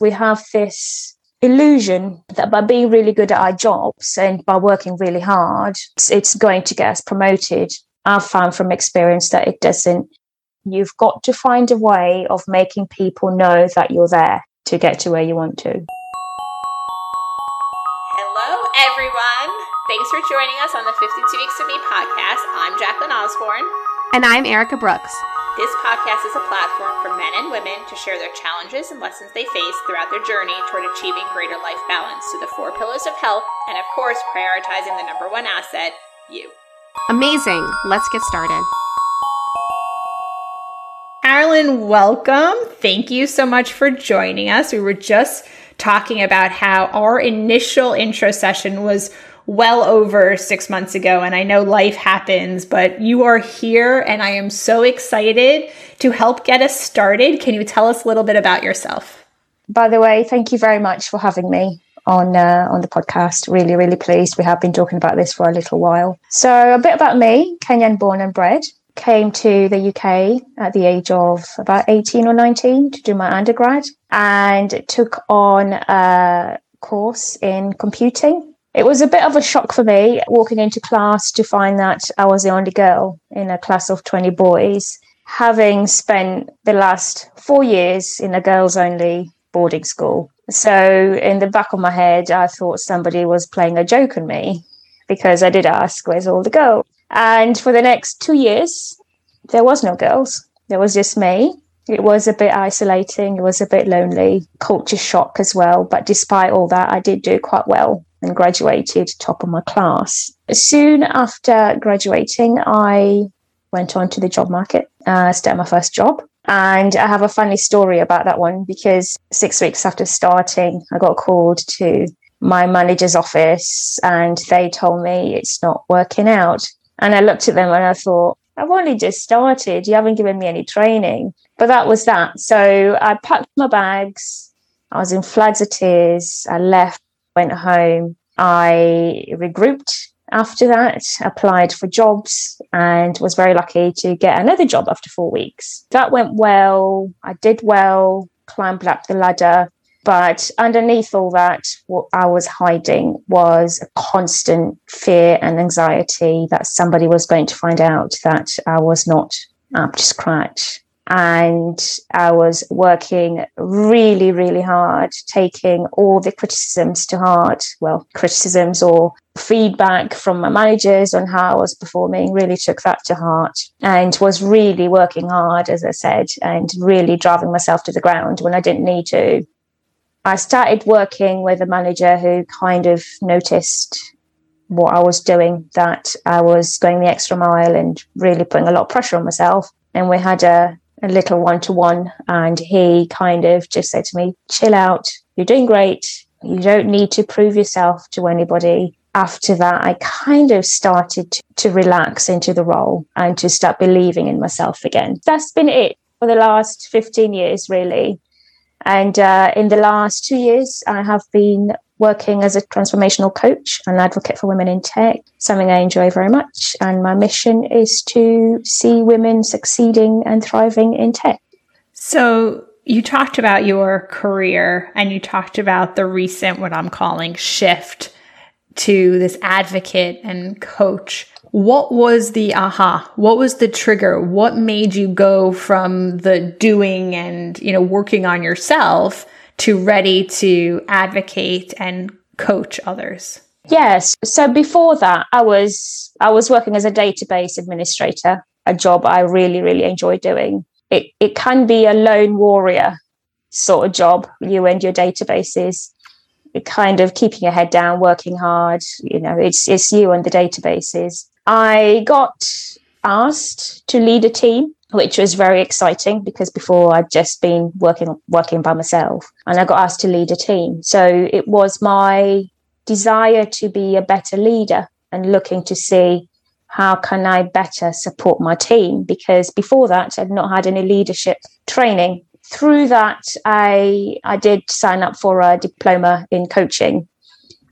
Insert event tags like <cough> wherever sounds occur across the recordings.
we have this illusion that by being really good at our jobs and by working really hard, it's going to get us promoted. I've found from experience that it doesn't. You've got to find a way of making people know that you're there to get to where you want to. Hello, everyone. Thanks for joining us on the 52 Weeks of Me podcast. I'm Jacqueline Osborne. And I'm Erica Brooks. This podcast is a platform for men and women to share their challenges and lessons they face throughout their journey toward achieving greater life balance through the four pillars of health and, of course, prioritizing the number one asset, you. Amazing. Let's get started. Carolyn, welcome. Thank you so much for joining us. We were just talking about how our initial intro session was well over six months ago. And I know life happens, but you are here and I am so excited to help get us started. Can you tell us a little bit about yourself? By the way, thank you very much for having me on uh, on the podcast. Really, really pleased. We have been talking about this for a little while. So, a bit about me: Kenyan born and bred. Came to the UK at the age of about eighteen or nineteen to do my undergrad, and took on a course in computing it was a bit of a shock for me walking into class to find that I was the only girl in a class of 20 boys, having spent the last four years in a girls only boarding school. So, in the back of my head, I thought somebody was playing a joke on me because I did ask, Where's all the girls? And for the next two years, there was no girls. There was just me. It was a bit isolating. It was a bit lonely, culture shock as well. But despite all that, I did do quite well and graduated top of my class. Soon after graduating, I went on to the job market, uh, started my first job. And I have a funny story about that one because six weeks after starting, I got called to my manager's office and they told me it's not working out. And I looked at them and I thought, I've only just started. You haven't given me any training. But that was that. So I packed my bags. I was in floods of tears. I left went home. I regrouped after that, applied for jobs, and was very lucky to get another job after four weeks. That went well. I did well, climbed up the ladder. But underneath all that, what I was hiding was a constant fear and anxiety that somebody was going to find out that I was not up to scratch and I was working really, really hard, taking all the criticisms to heart. Well, criticisms or feedback from my managers on how I was performing, really took that to heart and was really working hard, as I said, and really driving myself to the ground when I didn't need to. I started working with a manager who kind of noticed what I was doing, that I was going the extra mile and really putting a lot of pressure on myself. And we had a a little one to one. And he kind of just said to me, chill out. You're doing great. You don't need to prove yourself to anybody. After that, I kind of started to, to relax into the role and to start believing in myself again. That's been it for the last 15 years, really. And uh, in the last two years, I have been working as a transformational coach and advocate for women in tech, something I enjoy very much. And my mission is to see women succeeding and thriving in tech. So, you talked about your career and you talked about the recent, what I'm calling shift to this advocate and coach. What was the aha? What was the trigger? What made you go from the doing and, you know, working on yourself to ready to advocate and coach others? Yes. So before that, I was I was working as a database administrator, a job I really really enjoy doing. It it can be a lone warrior sort of job. You and your databases, kind of keeping your head down, working hard. You know, it's it's you and the databases. I got asked to lead a team which was very exciting because before I'd just been working working by myself and I got asked to lead a team. So it was my desire to be a better leader and looking to see how can I better support my team because before that I'd not had any leadership training. Through that I I did sign up for a diploma in coaching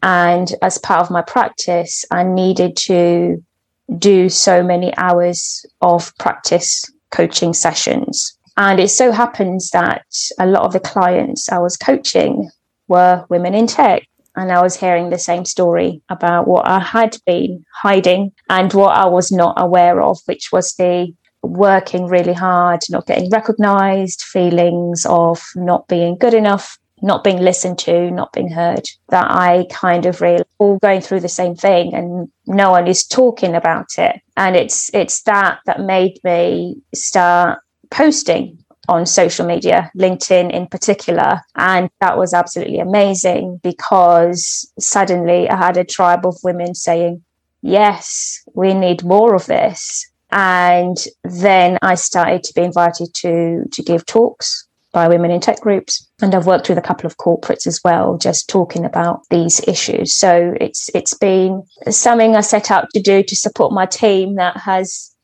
and as part of my practice I needed to do so many hours of practice coaching sessions. And it so happens that a lot of the clients I was coaching were women in tech. And I was hearing the same story about what I had been hiding and what I was not aware of, which was the working really hard, not getting recognized, feelings of not being good enough, not being listened to, not being heard, that I kind of really all going through the same thing and no one is talking about it. And it's it's that that made me start posting on social media, LinkedIn in particular. And that was absolutely amazing because suddenly I had a tribe of women saying, Yes, we need more of this. And then I started to be invited to to give talks by women in tech groups. And I've worked with a couple of corporates as well, just talking about these issues. So it's it's been something I set out to do to support my team that has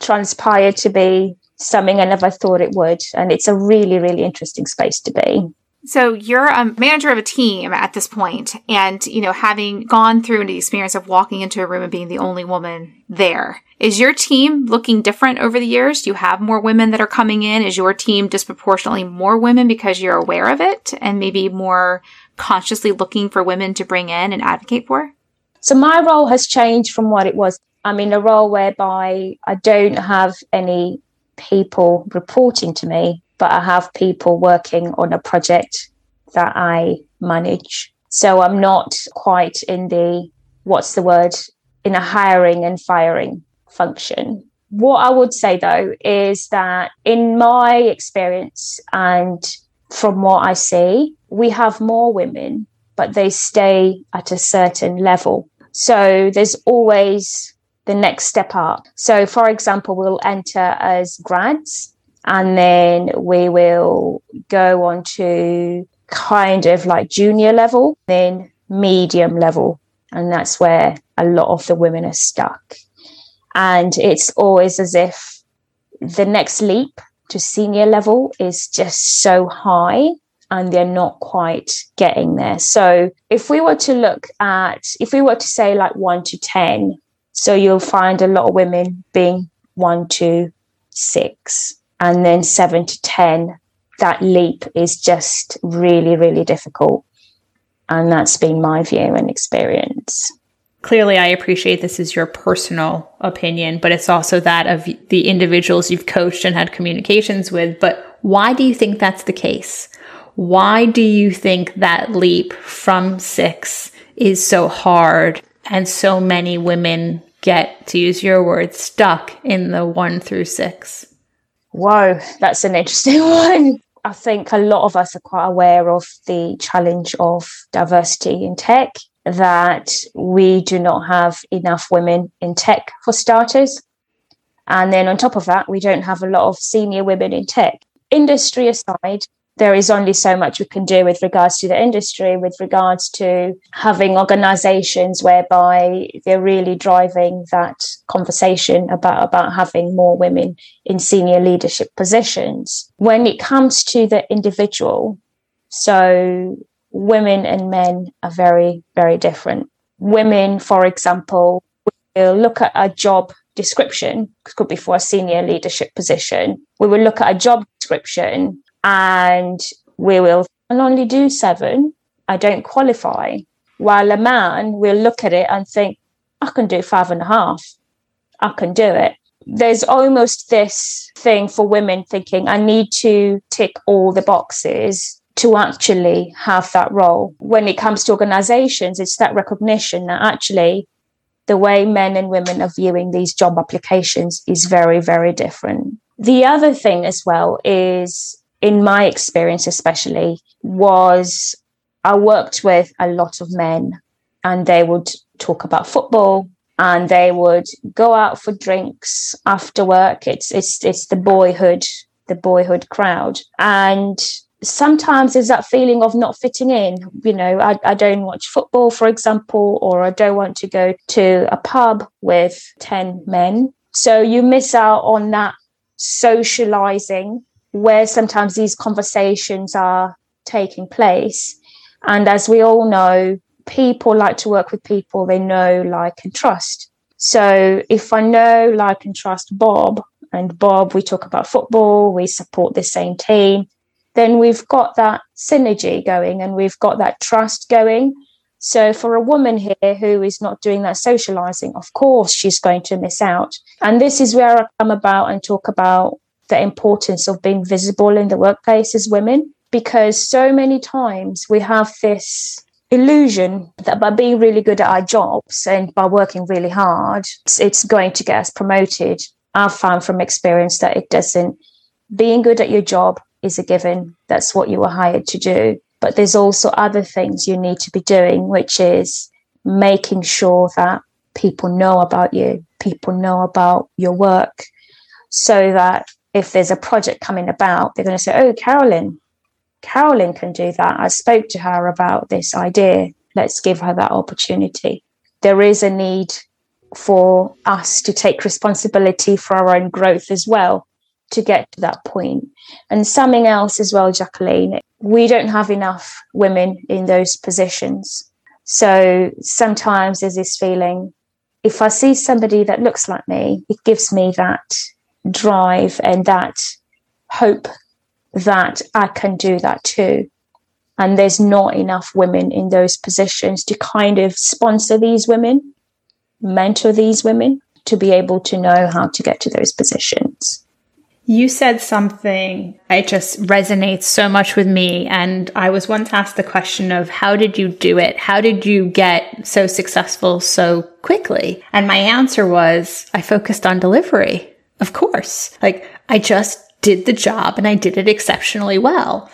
transpired to be something I never thought it would. And it's a really, really interesting space to be. So you're a manager of a team at this point and, you know, having gone through the experience of walking into a room and being the only woman there. Is your team looking different over the years? Do you have more women that are coming in? Is your team disproportionately more women because you're aware of it and maybe more consciously looking for women to bring in and advocate for? So my role has changed from what it was. I'm in a role whereby I don't have any people reporting to me but I have people working on a project that I manage. So I'm not quite in the, what's the word, in a hiring and firing function. What I would say though is that in my experience and from what I see, we have more women, but they stay at a certain level. So there's always the next step up. So, for example, we'll enter as grads and then we will go on to kind of like junior level, then medium level. And that's where a lot of the women are stuck. And it's always as if the next leap to senior level is just so high and they're not quite getting there. So if we were to look at, if we were to say like one to 10, so you'll find a lot of women being one to six and then seven to 10, that leap is just really, really difficult. And that's been my view and experience. Clearly, I appreciate this is your personal opinion, but it's also that of the individuals you've coached and had communications with. But why do you think that's the case? Why do you think that leap from six is so hard and so many women get, to use your word, stuck in the one through six? Whoa, that's an interesting <laughs> one. I think a lot of us are quite aware of the challenge of diversity in tech, that we do not have enough women in tech for starters. And then on top of that, we don't have a lot of senior women in tech. Industry aside, there is only so much we can do with regards to the industry, with regards to having organizations whereby they're really driving that conversation about, about having more women in senior leadership positions. When it comes to the individual, so women and men are very, very different. Women, for example, will look at a job description, could be for a senior leadership position. We will look at a job description and we will only do seven. I don't qualify. While a man will look at it and think, I can do five and a half. I can do it. There's almost this thing for women thinking, I need to tick all the boxes to actually have that role. When it comes to organizations, it's that recognition that actually the way men and women are viewing these job applications is very, very different. The other thing as well is in my experience, especially, was I worked with a lot of men and they would talk about football and they would go out for drinks after work. It's it's it's the boyhood, the boyhood crowd. And sometimes there's that feeling of not fitting in. You know, I, I don't watch football, for example, or I don't want to go to a pub with 10 men. So you miss out on that socializing where sometimes these conversations are taking place. And as we all know, people like to work with people they know, like, and trust. So if I know, like, and trust Bob, and Bob, we talk about football, we support the same team, then we've got that synergy going and we've got that trust going. So for a woman here who is not doing that socializing, of course she's going to miss out. And this is where I come about and talk about the importance of being visible in the workplace as women, because so many times we have this illusion that by being really good at our jobs and by working really hard, it's going to get us promoted. I've found from experience that it doesn't. Being good at your job is a given. That's what you were hired to do. But there's also other things you need to be doing, which is making sure that people know about you, people know about your work, so that if there's a project coming about, they're going to say, Oh, Carolyn, Carolyn can do that. I spoke to her about this idea. Let's give her that opportunity. There is a need for us to take responsibility for our own growth as well to get to that point. And something else as well, Jacqueline, we don't have enough women in those positions. So sometimes there's this feeling if I see somebody that looks like me, it gives me that drive and that hope that I can do that too. And there's not enough women in those positions to kind of sponsor these women, mentor these women to be able to know how to get to those positions. You said something, it just resonates so much with me. And I was once asked the question of how did you do it? How did you get so successful so quickly? And my answer was I focused on delivery. Of course. Like I just did the job and I did it exceptionally well.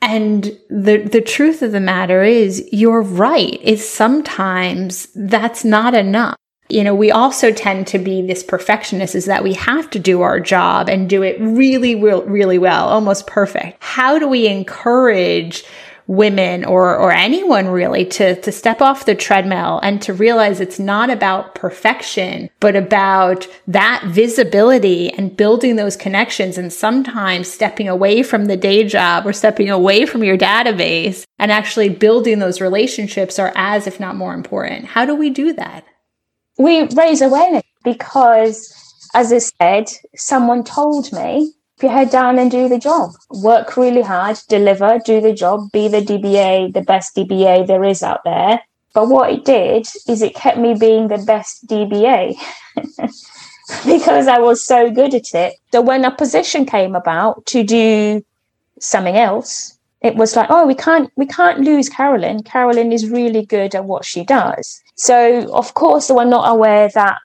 And the, the truth of the matter is you're right. Is sometimes that's not enough. You know, we also tend to be this perfectionist is that we have to do our job and do it really, really well, almost perfect. How do we encourage women or or anyone really to to step off the treadmill and to realize it's not about perfection but about that visibility and building those connections and sometimes stepping away from the day job or stepping away from your database and actually building those relationships are as if not more important. How do we do that? We raise awareness because as i said someone told me your head down and do the job. Work really hard, deliver, do the job, be the DBA, the best DBA there is out there. But what it did is it kept me being the best DBA <laughs> because I was so good at it. So when a position came about to do something else, it was like, oh, we can't we can't lose Carolyn. Carolyn is really good at what she does. So of course they were not aware that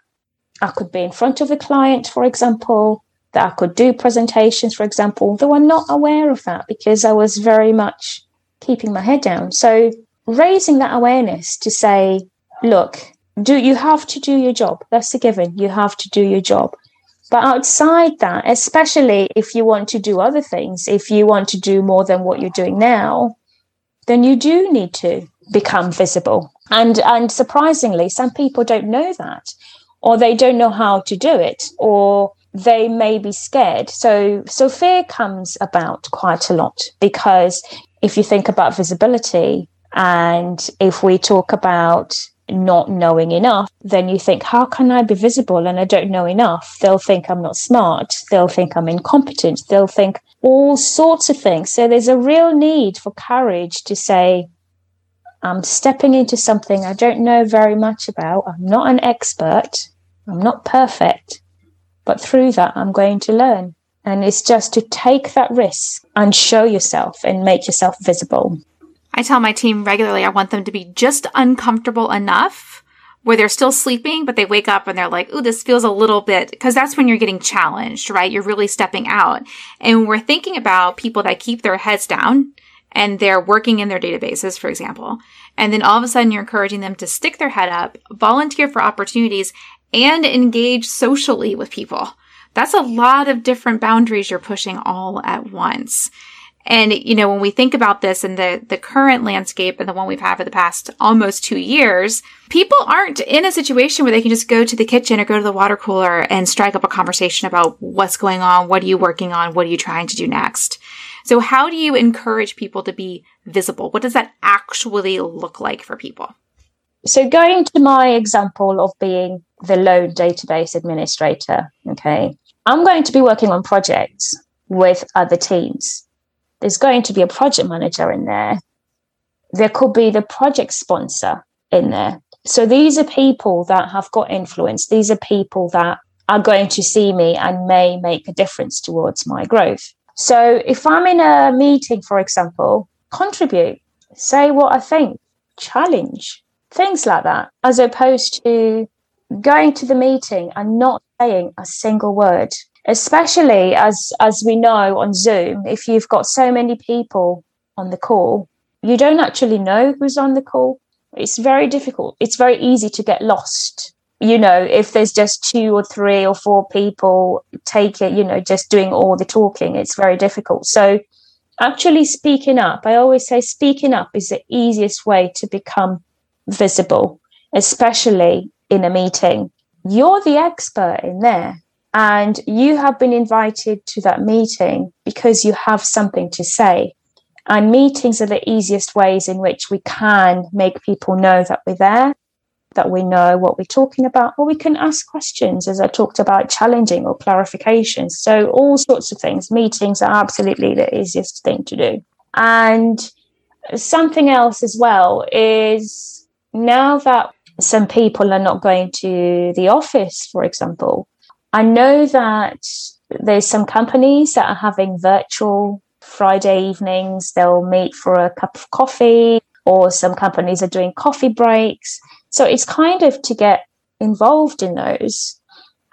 I could be in front of a client, for example, that I could do presentations, for example, though I'm not aware of that because I was very much keeping my head down. So raising that awareness to say, look, do you have to do your job? That's a given. You have to do your job. But outside that, especially if you want to do other things, if you want to do more than what you're doing now, then you do need to become visible. And and surprisingly, some people don't know that, or they don't know how to do it, or they may be scared. So, so fear comes about quite a lot because if you think about visibility and if we talk about not knowing enough, then you think, how can I be visible and I don't know enough? They'll think I'm not smart. They'll think I'm incompetent. They'll think all sorts of things. So there's a real need for courage to say, I'm stepping into something I don't know very much about. I'm not an expert. I'm not perfect. But through that, I'm going to learn. And it's just to take that risk and show yourself and make yourself visible. I tell my team regularly I want them to be just uncomfortable enough where they're still sleeping, but they wake up and they're like, ooh, this feels a little bit, because that's when you're getting challenged, right? You're really stepping out. And we're thinking about people that keep their heads down and they're working in their databases, for example. And then all of a sudden you're encouraging them to stick their head up, volunteer for opportunities, and engage socially with people. That's a lot of different boundaries you're pushing all at once. And, you know, when we think about this and the, the current landscape and the one we've had for the past almost two years, people aren't in a situation where they can just go to the kitchen or go to the water cooler and strike up a conversation about what's going on, what are you working on, what are you trying to do next. So how do you encourage people to be visible? What does that actually look like for people? So going to my example of being the lone database administrator, okay, I'm going to be working on projects with other teams. There's going to be a project manager in there. There could be the project sponsor in there. So these are people that have got influence. These are people that are going to see me and may make a difference towards my growth. So if I'm in a meeting, for example, contribute, say what I think, challenge, things like that, as opposed to going to the meeting and not saying a single word. Especially as as we know on Zoom, if you've got so many people on the call, you don't actually know who's on the call. It's very difficult. It's very easy to get lost. You know, if there's just two or three or four people take it, you know, just doing all the talking, it's very difficult. So actually speaking up, I always say speaking up is the easiest way to become visible, especially in a meeting. You're the expert in there. And you have been invited to that meeting because you have something to say. And meetings are the easiest ways in which we can make people know that we're there, that we know what we're talking about, or we can ask questions, as I talked about, challenging or clarifications. So, all sorts of things. Meetings are absolutely the easiest thing to do. And something else as well is now that some people are not going to the office, for example, I know that there's some companies that are having virtual Friday evenings. They'll meet for a cup of coffee, or some companies are doing coffee breaks. So it's kind of to get involved in those.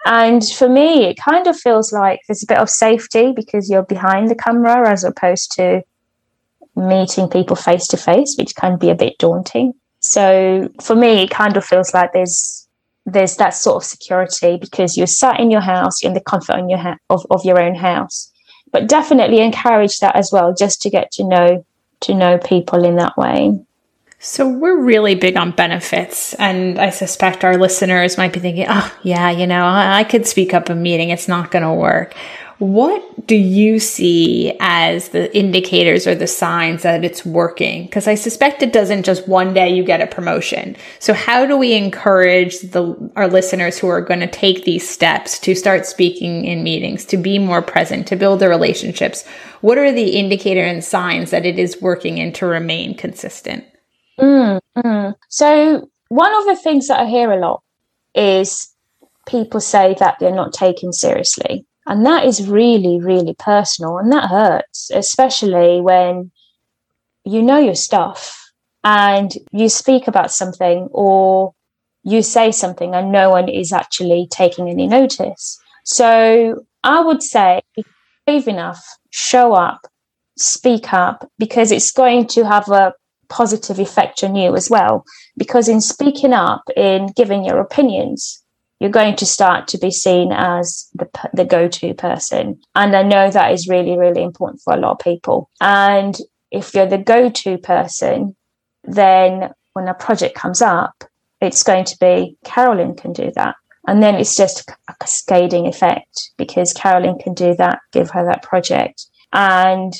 And for me, it kind of feels like there's a bit of safety because you're behind the camera as opposed to meeting people face to face, which can be a bit daunting. So for me, it kind of feels like there's there's that sort of security because you're sat in your house, you're in the comfort your ha- of, of your own house. But definitely encourage that as well, just to get to know to know people in that way. So we're really big on benefits, and I suspect our listeners might be thinking, "Oh, yeah, you know, I, I could speak up a meeting; it's not going to work." What do you see as the indicators or the signs that it's working? Because I suspect it doesn't just one day you get a promotion. So how do we encourage the, our listeners who are going to take these steps to start speaking in meetings, to be more present, to build the relationships? What are the indicator and signs that it is working and to remain consistent? Mm, mm. So one of the things that I hear a lot is people say that they're not taken seriously. And that is really, really personal. And that hurts, especially when you know your stuff and you speak about something or you say something and no one is actually taking any notice. So I would say brave enough, show up, speak up, because it's going to have a positive effect on you as well. Because in speaking up, in giving your opinions, you're going to start to be seen as the, the go-to person. And i know that is really really important for a lot of people. And if you're the go-to person then when a project comes up it's going to be carolyn can do that. And then it's just a cascading effect because carolyn can do that give her that project. And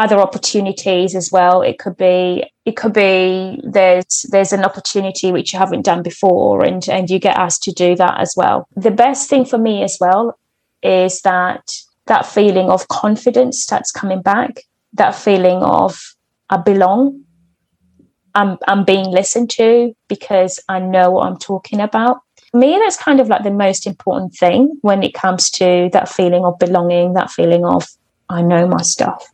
other opportunities as well. It could be it could be there's there's an opportunity which you haven't done before and and you get asked to do that as well. The best thing for me as well is that that feeling of confidence starts coming back, that feeling of I belong. I'm I'm being listened to because I know what I'm talking about. For me, that's kind of like the most important thing when it comes to that feeling of belonging, that feeling of I know my stuff.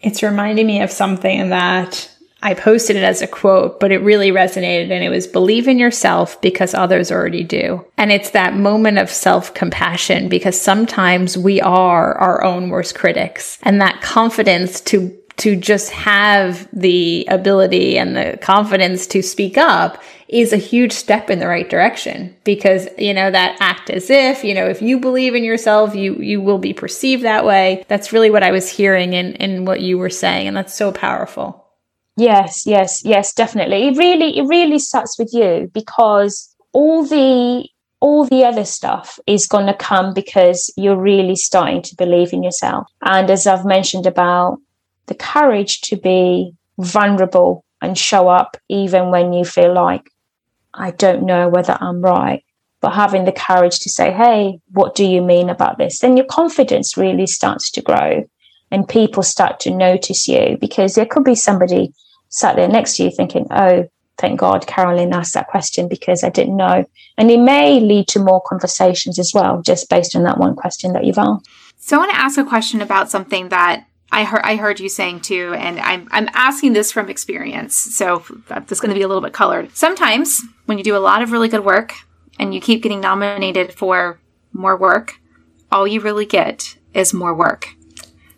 It's reminding me of something that I posted it as a quote, but it really resonated and it was believe in yourself because others already do. And it's that moment of self compassion because sometimes we are our own worst critics and that confidence to to just have the ability and the confidence to speak up is a huge step in the right direction because, you know, that act as if, you know, if you believe in yourself, you, you will be perceived that way. That's really what I was hearing in, in what you were saying. And that's so powerful. Yes, yes, yes, definitely. It really, it really starts with you because all the all the other stuff is going to come because you're really starting to believe in yourself. And as I've mentioned about the courage to be vulnerable and show up even when you feel like I don't know whether I'm right, but having the courage to say, hey, what do you mean about this? Then your confidence really starts to grow and people start to notice you because there could be somebody sat there next to you thinking, oh, thank God Carolyn asked that question because I didn't know. And it may lead to more conversations as well, just based on that one question that you've asked. So I want to ask a question about something that I heard I heard you saying too, and I'm I'm asking this from experience. So this is going to be a little bit colored. Sometimes when you do a lot of really good work and you keep getting nominated for more work, all you really get is more work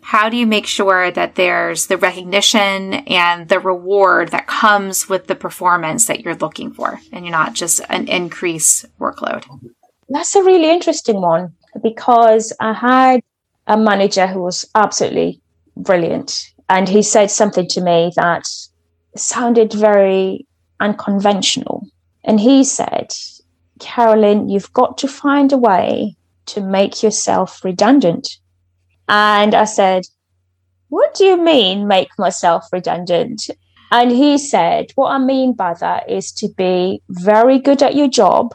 how do you make sure that there's the recognition and the reward that comes with the performance that you're looking for and you're not just an increased workload? That's a really interesting one because I had a manager who was absolutely brilliant. And he said something to me that sounded very unconventional. And he said, Carolyn, you've got to find a way to make yourself redundant. And I said, What do you mean, make myself redundant? And he said, What I mean by that is to be very good at your job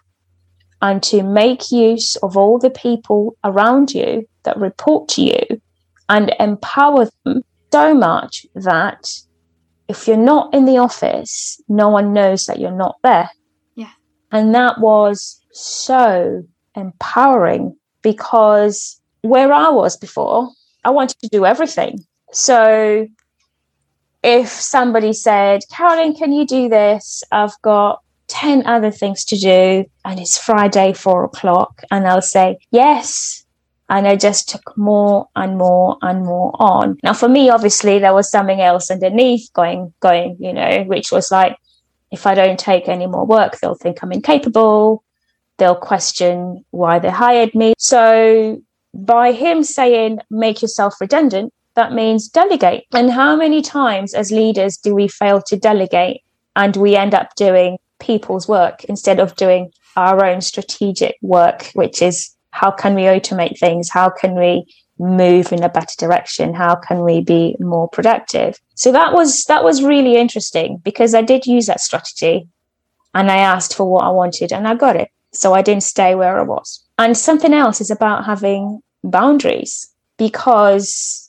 and to make use of all the people around you that report to you and empower them so much that if you're not in the office, no one knows that you're not there. Yeah. And that was so empowering because where I was before, I wanted to do everything. So if somebody said, Carolyn, can you do this? I've got 10 other things to do and it's Friday, four o'clock. And I'll say, yes. And I just took more and more and more on. Now, for me, obviously, there was something else underneath going, going, you know, which was like, if I don't take any more work, they'll think I'm incapable. They'll question why they hired me. So by him saying, make yourself redundant, that means delegate. And how many times as leaders do we fail to delegate and we end up doing people's work instead of doing our own strategic work, which is how can we automate things? How can we move in a better direction? How can we be more productive? So that was that was really interesting because I did use that strategy and I asked for what I wanted and I got it. So I didn't stay where I was. And something else is about having boundaries because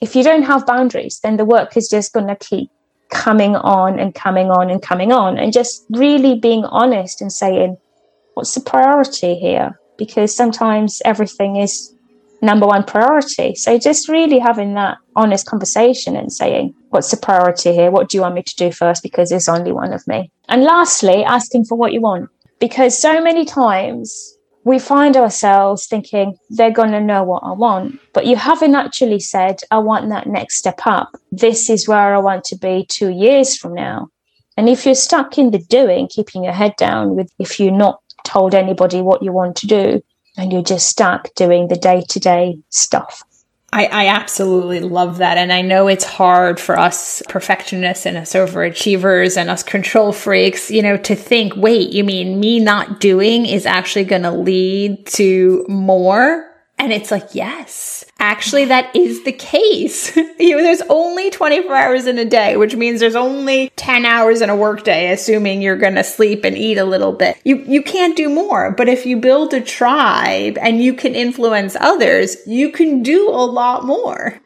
if you don't have boundaries, then the work is just going to keep coming on and coming on and coming on. And just really being honest and saying, what's the priority here? Because sometimes everything is number one priority. So just really having that honest conversation and saying, what's the priority here? What do you want me to do first? Because there's only one of me. And lastly, asking for what you want. Because so many times we find ourselves thinking they're going to know what I want, but you haven't actually said, I want that next step up. This is where I want to be two years from now. And if you're stuck in the doing, keeping your head down with, if you're not told anybody what you want to do, and you're just stuck doing the day to day stuff, I, I, absolutely love that. And I know it's hard for us perfectionists and us overachievers and us control freaks, you know, to think, wait, you mean me not doing is actually going to lead to more? And it's like, yes, actually, that is the case. <laughs> you there's only 24 hours in a day, which means there's only 10 hours in a workday, assuming you're going to sleep and eat a little bit. You, you can't do more. But if you build a tribe and you can influence others, you can do a lot more.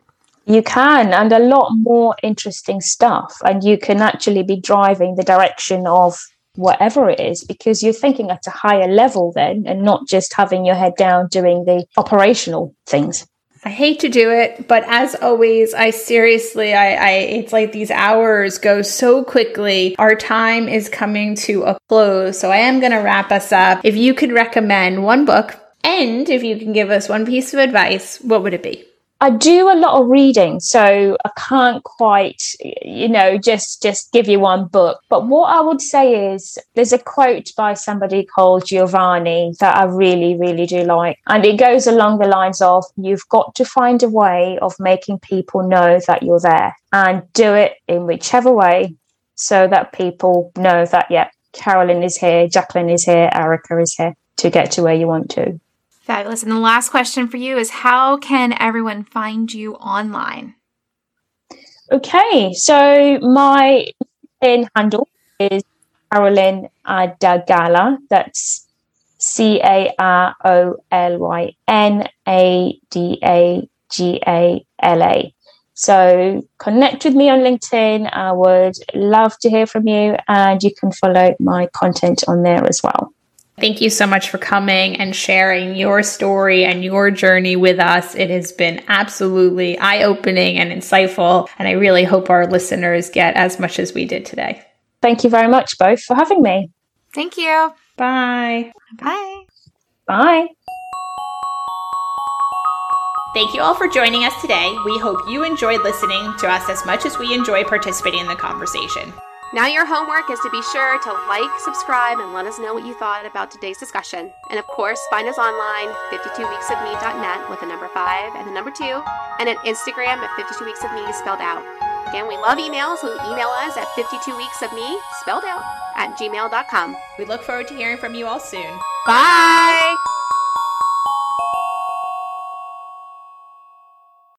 You can, and a lot more interesting stuff. And you can actually be driving the direction of whatever it is because you're thinking at a higher level then and not just having your head down doing the operational things I hate to do it, but as always, I seriously, I, I, it's like these hours go so quickly. Our time is coming to a close. So I am going to wrap us up. If you could recommend one book and if you can give us one piece of advice, what would it be? I do a lot of reading, so I can't quite, you know, just just give you one book. But what I would say is there's a quote by somebody called Giovanni that I really, really do like. And it goes along the lines of you've got to find a way of making people know that you're there and do it in whichever way so that people know that, yeah, Carolyn is here, Jacqueline is here, Erica is here to get to where you want to. Fabulous. And the last question for you is how can everyone find you online? Okay, so my in handle is Carolyn Adagala. That's C A R O L Y N A D A G A L A. So connect with me on LinkedIn. I would love to hear from you, and you can follow my content on there as well. Thank you so much for coming and sharing your story and your journey with us. It has been absolutely eye opening and insightful. And I really hope our listeners get as much as we did today. Thank you very much, both, for having me. Thank you. Bye. Bye. Bye. Thank you all for joining us today. We hope you enjoyed listening to us as much as we enjoy participating in the conversation. Now, your homework is to be sure to like, subscribe, and let us know what you thought about today's discussion. And of course, find us online, 52weeksofme.net with the number 5 and the number 2, and at Instagram at 52weeksofme spelled out. Again, we love emails, so email us at 52weeksofme spelled out at gmail.com. We look forward to hearing from you all soon. Bye!